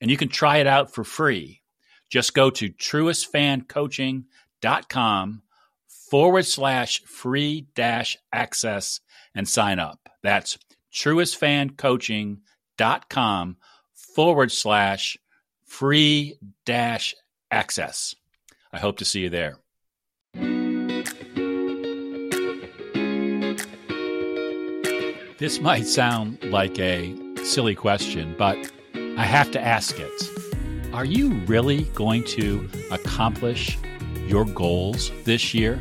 and you can try it out for free. Just go to truestfancoaching.com forward slash free dash access and sign up. That's truestfancoaching.com forward slash free dash access. I hope to see you there. This might sound like a silly question, but I have to ask it Are you really going to accomplish your goals this year?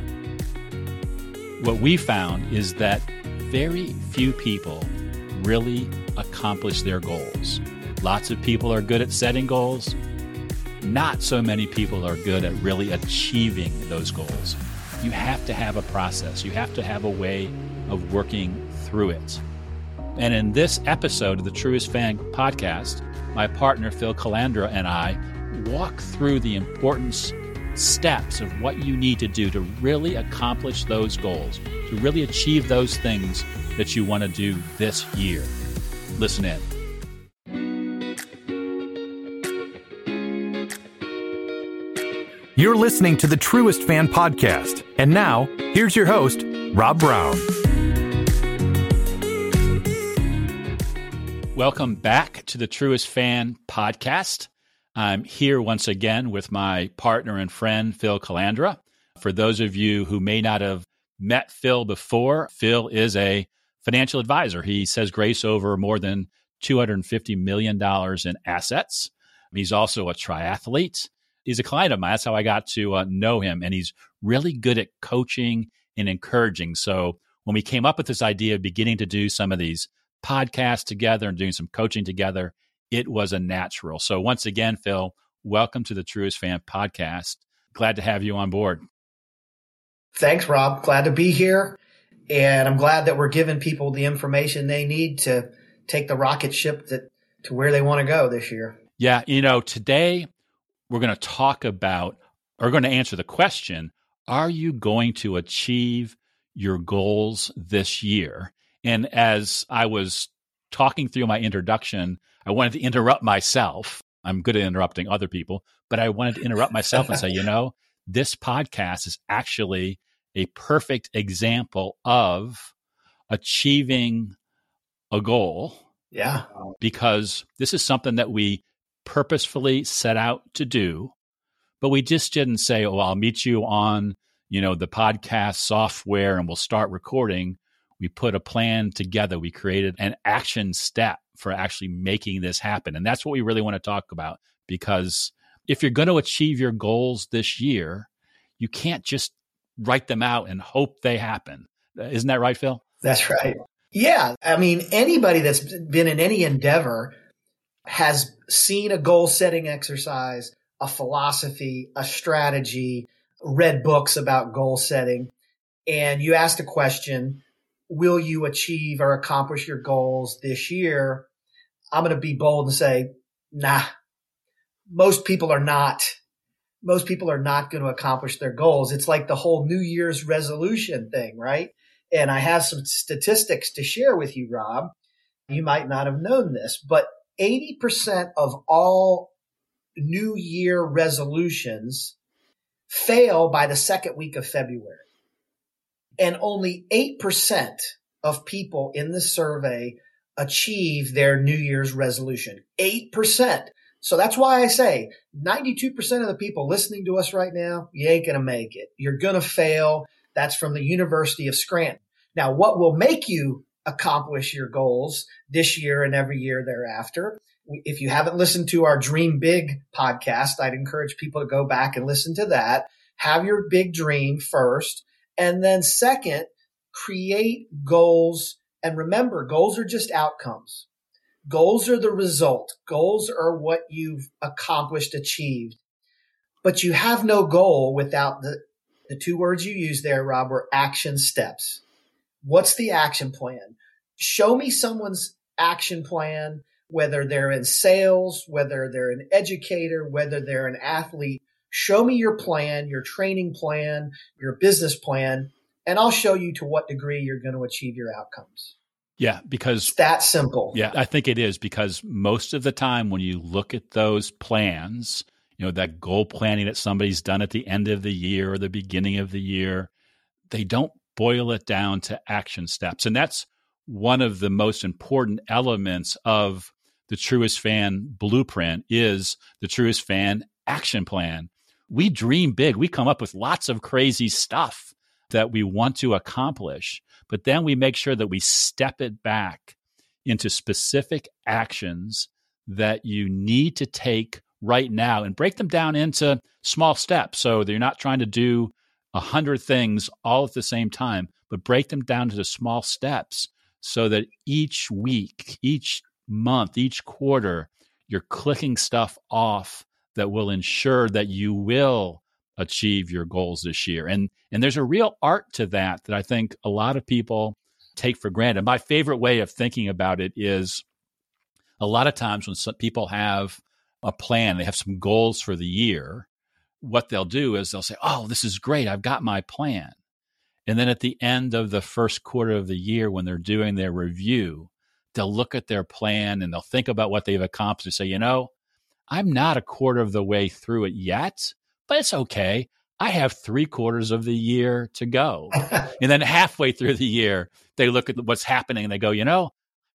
What we found is that very few people really accomplish their goals. Lots of people are good at setting goals. Not so many people are good at really achieving those goals. You have to have a process, you have to have a way of working through it. And in this episode of the Truest Fan podcast, my partner Phil Calandra and I walk through the important steps of what you need to do to really accomplish those goals, to really achieve those things that you want to do this year. Listen in. You're listening to the Truest Fan Podcast. And now, here's your host, Rob Brown. Welcome back to the Truest Fan podcast. I'm here once again with my partner and friend, Phil Calandra. For those of you who may not have met Phil before, Phil is a financial advisor. He says grace over more than $250 million in assets. He's also a triathlete. He's a client of mine. That's how I got to uh, know him. And he's really good at coaching and encouraging. So when we came up with this idea of beginning to do some of these podcast together and doing some coaching together, it was a natural. So, once again, Phil, welcome to the Truest Fan podcast. Glad to have you on board. Thanks, Rob. Glad to be here. And I'm glad that we're giving people the information they need to take the rocket ship that, to where they want to go this year. Yeah. You know, today we're going to talk about, or going to answer the question Are you going to achieve your goals this year? And as I was talking through my introduction, I wanted to interrupt myself. I'm good at interrupting other people, but I wanted to interrupt myself and say, you know, this podcast is actually a perfect example of achieving a goal. Yeah. Um, because this is something that we purposefully set out to do, but we just didn't say, oh, I'll meet you on, you know, the podcast software and we'll start recording we put a plan together. We created an action step for actually making this happen. And that's what we really want to talk about because if you're going to achieve your goals this year, you can't just write them out and hope they happen. Isn't that right, Phil? That's right. Yeah. I mean, anybody that's been in any endeavor has seen a goal setting exercise, a philosophy, a strategy, read books about goal setting. And you asked a question will you achieve or accomplish your goals this year? I'm going to be bold and say, nah, most people are not. Most people are not going to accomplish their goals. It's like the whole New Year's resolution thing, right? And I have some statistics to share with you, Rob. You might not have known this, but 80% of all New Year resolutions fail by the second week of February and only 8% of people in the survey achieve their New Year's resolution. 8%. So that's why I say 92% of the people listening to us right now, you ain't going to make it. You're going to fail. That's from the University of Scranton. Now, what will make you accomplish your goals this year and every year thereafter? If you haven't listened to our Dream Big podcast, I'd encourage people to go back and listen to that. Have your big dream first and then second, create goals. And remember, goals are just outcomes. Goals are the result. Goals are what you've accomplished, achieved. But you have no goal without the, the two words you use there, Rob, were action steps. What's the action plan? Show me someone's action plan, whether they're in sales, whether they're an educator, whether they're an athlete. Show me your plan, your training plan, your business plan, and I'll show you to what degree you're going to achieve your outcomes. Yeah, because it's that simple. Yeah, I think it is because most of the time when you look at those plans, you know, that goal planning that somebody's done at the end of the year or the beginning of the year, they don't boil it down to action steps. And that's one of the most important elements of the truest fan blueprint is the truest fan action plan. We dream big. We come up with lots of crazy stuff that we want to accomplish, but then we make sure that we step it back into specific actions that you need to take right now and break them down into small steps so that you're not trying to do a hundred things all at the same time, but break them down into small steps so that each week, each month, each quarter, you're clicking stuff off that will ensure that you will achieve your goals this year. And and there's a real art to that that I think a lot of people take for granted. My favorite way of thinking about it is a lot of times when some people have a plan, they have some goals for the year, what they'll do is they'll say, "Oh, this is great. I've got my plan." And then at the end of the first quarter of the year when they're doing their review, they'll look at their plan and they'll think about what they've accomplished and say, "You know, I'm not a quarter of the way through it yet, but it's okay. I have three quarters of the year to go. and then halfway through the year, they look at what's happening and they go, you know,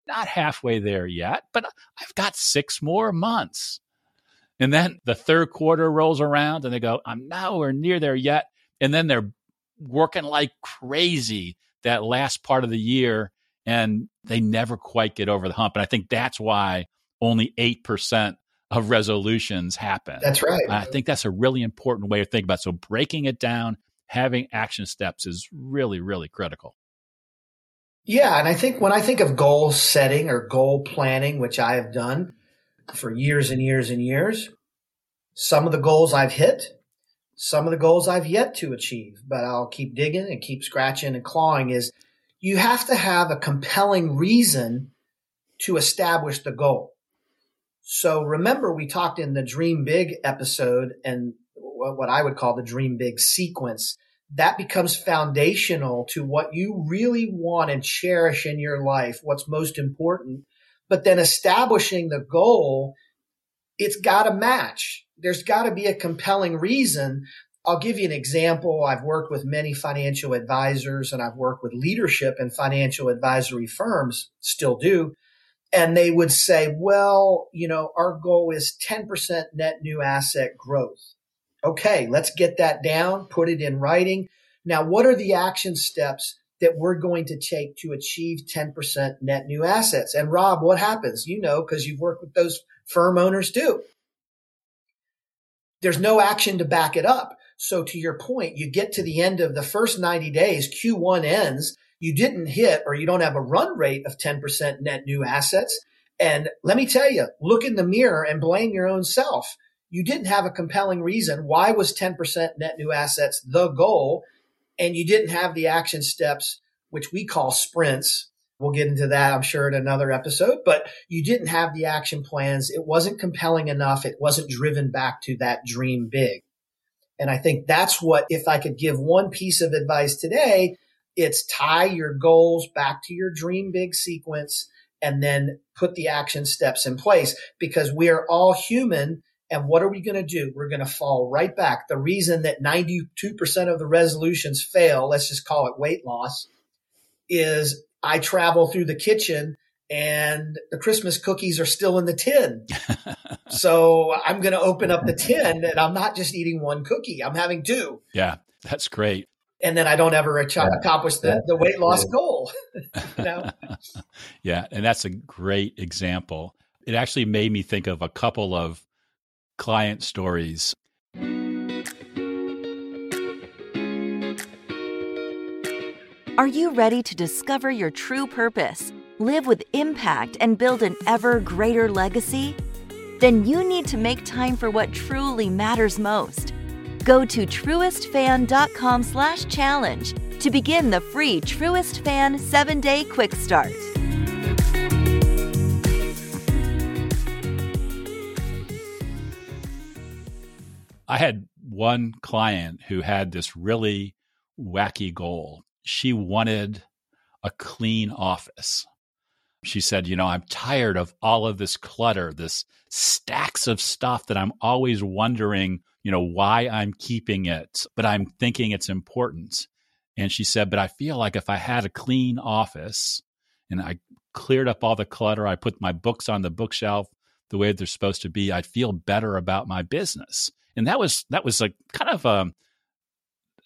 not halfway there yet, but I've got six more months. And then the third quarter rolls around and they go, I'm nowhere near there yet. And then they're working like crazy that last part of the year and they never quite get over the hump. And I think that's why only 8% of resolutions happen. That's right. I think that's a really important way to think about it. So breaking it down, having action steps is really, really critical. Yeah. And I think when I think of goal setting or goal planning, which I have done for years and years and years, some of the goals I've hit, some of the goals I've yet to achieve, but I'll keep digging and keep scratching and clawing is you have to have a compelling reason to establish the goal. So remember, we talked in the Dream Big episode and what I would call the Dream Big sequence. That becomes foundational to what you really want and cherish in your life, what's most important. But then establishing the goal, it's got to match. There's got to be a compelling reason. I'll give you an example. I've worked with many financial advisors and I've worked with leadership and financial advisory firms, still do and they would say, well, you know, our goal is 10% net new asset growth. Okay, let's get that down, put it in writing. Now, what are the action steps that we're going to take to achieve 10% net new assets? And Rob, what happens? You know, because you've worked with those firm owners too. There's no action to back it up. So to your point, you get to the end of the first 90 days, Q1 ends, you didn't hit or you don't have a run rate of 10% net new assets. And let me tell you, look in the mirror and blame your own self. You didn't have a compelling reason. Why was 10% net new assets the goal? And you didn't have the action steps, which we call sprints. We'll get into that, I'm sure, in another episode, but you didn't have the action plans. It wasn't compelling enough. It wasn't driven back to that dream big. And I think that's what, if I could give one piece of advice today, it's tie your goals back to your dream big sequence and then put the action steps in place because we are all human. And what are we going to do? We're going to fall right back. The reason that 92% of the resolutions fail, let's just call it weight loss, is I travel through the kitchen and the Christmas cookies are still in the tin. so I'm going to open up the tin and I'm not just eating one cookie. I'm having two. Yeah, that's great and then I don't ever accomplish the, the weight loss goal. you know? yeah, and that's a great example. It actually made me think of a couple of client stories. Are you ready to discover your true purpose? live with impact, and build an ever greater legacy? Then you need to make time for what truly matters most. Go to truestfan.com slash challenge to begin the free Truest Fan 7-Day Quick Start. I had one client who had this really wacky goal. She wanted a clean office. She said, You know, I'm tired of all of this clutter, this stacks of stuff that I'm always wondering, you know, why I'm keeping it, but I'm thinking it's important. And she said, But I feel like if I had a clean office and I cleared up all the clutter, I put my books on the bookshelf the way they're supposed to be, I'd feel better about my business. And that was that was like kind of a um,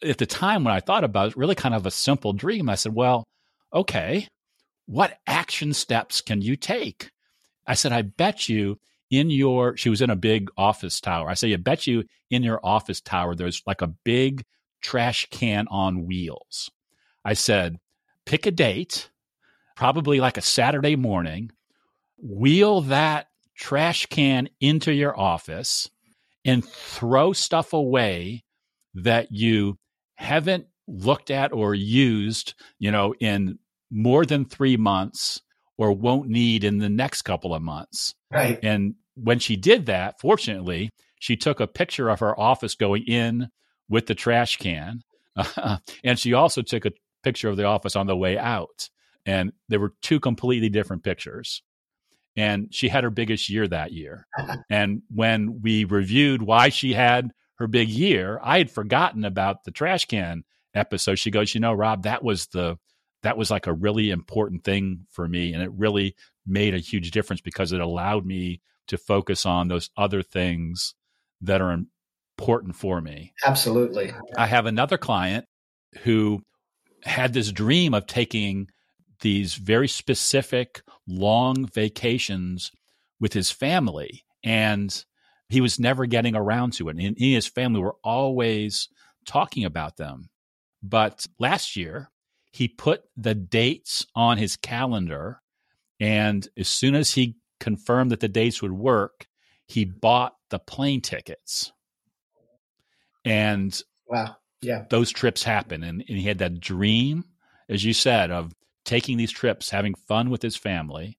at the time when I thought about it, really kind of a simple dream. I said, Well, okay, what action steps can you take? I said, I bet you in your, she was in a big office tower. I said, I bet you in your office tower, there's like a big trash can on wheels. I said, pick a date, probably like a Saturday morning, wheel that trash can into your office and throw stuff away that you haven't looked at or used, you know, in more than three months or won't need in the next couple of months. Right. And when she did that, fortunately, she took a picture of her office going in with the trash can. and she also took a picture of the office on the way out. And there were two completely different pictures. And she had her biggest year that year. and when we reviewed why she had her big year, I had forgotten about the trash can episode. She goes, You know, Rob, that was the that was like a really important thing for me. And it really made a huge difference because it allowed me to focus on those other things that are important for me. Absolutely. I have another client who had this dream of taking these very specific long vacations with his family and he was never getting around to it and he and his family were always talking about them but last year he put the dates on his calendar. And as soon as he confirmed that the dates would work, he bought the plane tickets. And wow, yeah, those trips happen. And, and he had that dream, as you said, of taking these trips, having fun with his family.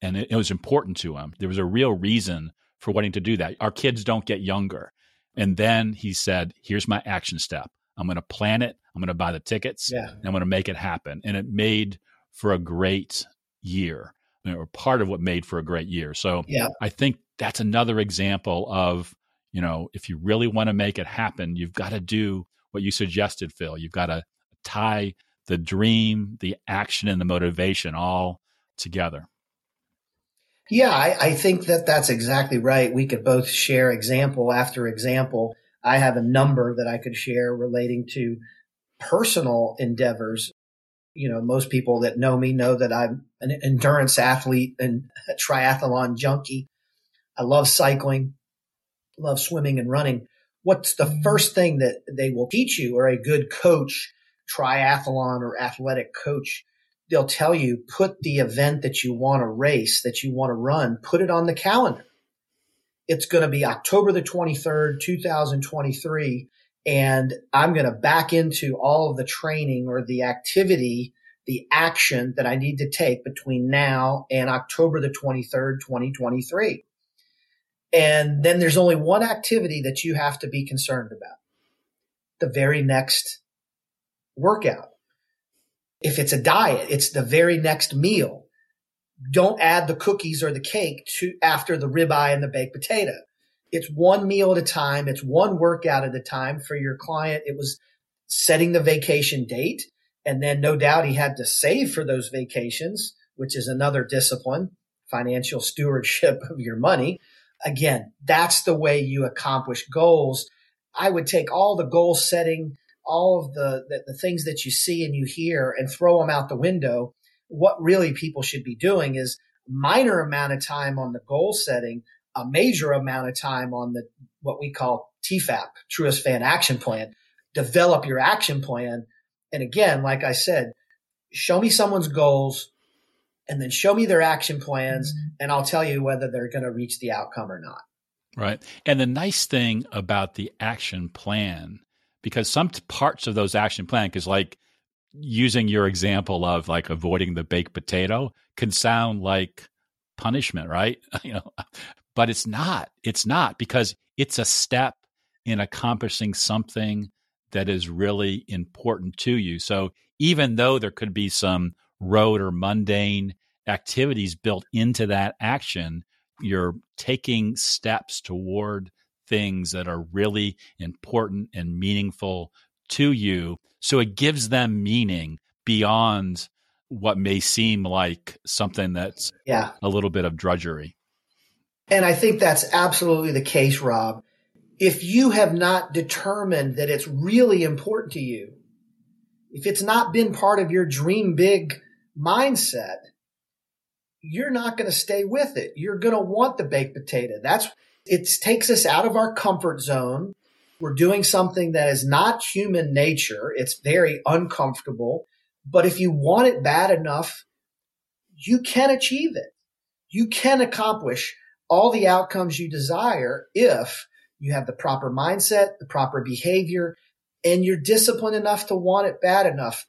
And it, it was important to him. There was a real reason for wanting to do that. Our kids don't get younger. And then he said, Here's my action step. I'm going to plan it. I'm going to buy the tickets. Yeah. I'm going to make it happen. And it made for a great year, or part of what made for a great year. So yeah. I think that's another example of, you know, if you really want to make it happen, you've got to do what you suggested, Phil. You've got to tie the dream, the action, and the motivation all together. Yeah, I, I think that that's exactly right. We could both share example after example I have a number that I could share relating to personal endeavors. You know, most people that know me know that I'm an endurance athlete and a triathlon junkie. I love cycling, love swimming and running. What's the mm-hmm. first thing that they will teach you or a good coach, triathlon or athletic coach? They'll tell you, put the event that you want to race, that you want to run, put it on the calendar it's going to be October the 23rd, 2023. And I'm going to back into all of the training or the activity, the action that I need to take between now and October the 23rd, 2023. And then there's only one activity that you have to be concerned about the very next workout. If it's a diet, it's the very next meal don't add the cookies or the cake to after the ribeye and the baked potato. It's one meal at a time. It's one workout at a time for your client. It was setting the vacation date. And then no doubt he had to save for those vacations, which is another discipline, financial stewardship of your money. Again, that's the way you accomplish goals. I would take all the goal setting, all of the, the, the things that you see and you hear and throw them out the window what really people should be doing is minor amount of time on the goal setting, a major amount of time on the what we call TFAP, Truest Fan Action Plan. Develop your action plan. And again, like I said, show me someone's goals and then show me their action plans mm-hmm. and I'll tell you whether they're going to reach the outcome or not. Right. And the nice thing about the action plan, because some parts of those action plan, because like using your example of like avoiding the baked potato can sound like punishment, right? you know, but it's not. It's not because it's a step in accomplishing something that is really important to you. So even though there could be some road or mundane activities built into that action, you're taking steps toward things that are really important and meaningful to you. So it gives them meaning beyond what may seem like something that's yeah. a little bit of drudgery. And I think that's absolutely the case, Rob. If you have not determined that it's really important to you, if it's not been part of your dream big mindset, you're not going to stay with it. You're going to want the baked potato. That's it takes us out of our comfort zone. We're doing something that is not human nature. It's very uncomfortable. But if you want it bad enough, you can achieve it. You can accomplish all the outcomes you desire if you have the proper mindset, the proper behavior, and you're disciplined enough to want it bad enough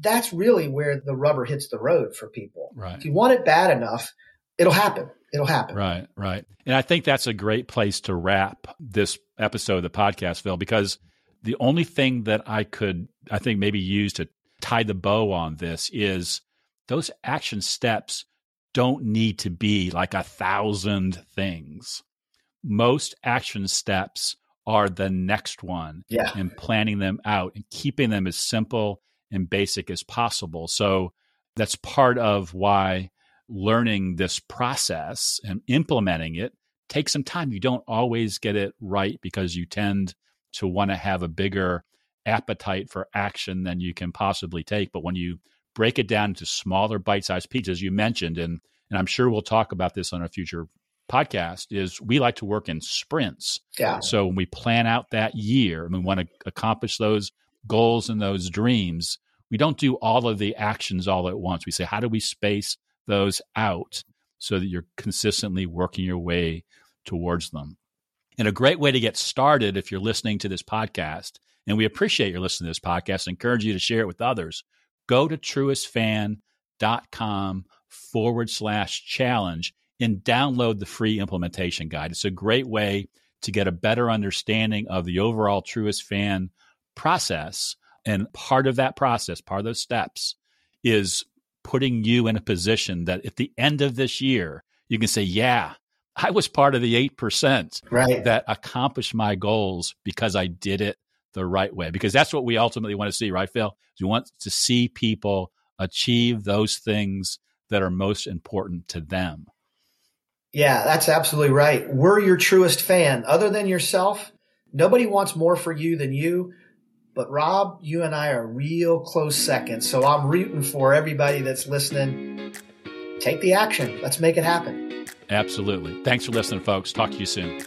that's really where the rubber hits the road for people. Right. If you want it bad enough, it'll happen. It'll happen. Right, right. And I think that's a great place to wrap this episode of the podcast, Phil, because the only thing that I could, I think, maybe use to tie the bow on this is those action steps don't need to be like a thousand things. Most action steps are the next one yeah. and planning them out and keeping them as simple and basic as possible. So that's part of why learning this process and implementing it takes some time. You don't always get it right because you tend to want to have a bigger appetite for action than you can possibly take. But when you break it down into smaller bite-sized pieces, you mentioned, and and I'm sure we'll talk about this on a future podcast, is we like to work in sprints. Yeah. So when we plan out that year and we want to accomplish those goals and those dreams, we don't do all of the actions all at once. We say, how do we space those out so that you're consistently working your way towards them? And a great way to get started if you're listening to this podcast, and we appreciate your listening to this podcast, I encourage you to share it with others. Go to truestfan.com forward slash challenge and download the free implementation guide. It's a great way to get a better understanding of the overall Truest Fan process. And part of that process, part of those steps, is putting you in a position that at the end of this year, you can say, Yeah, I was part of the 8% right. that accomplished my goals because I did it the right way. Because that's what we ultimately want to see, right, Phil? We want to see people achieve those things that are most important to them. Yeah, that's absolutely right. We're your truest fan. Other than yourself, nobody wants more for you than you. But Rob, you and I are real close seconds. So I'm rooting for everybody that's listening. Take the action. Let's make it happen. Absolutely. Thanks for listening, folks. Talk to you soon.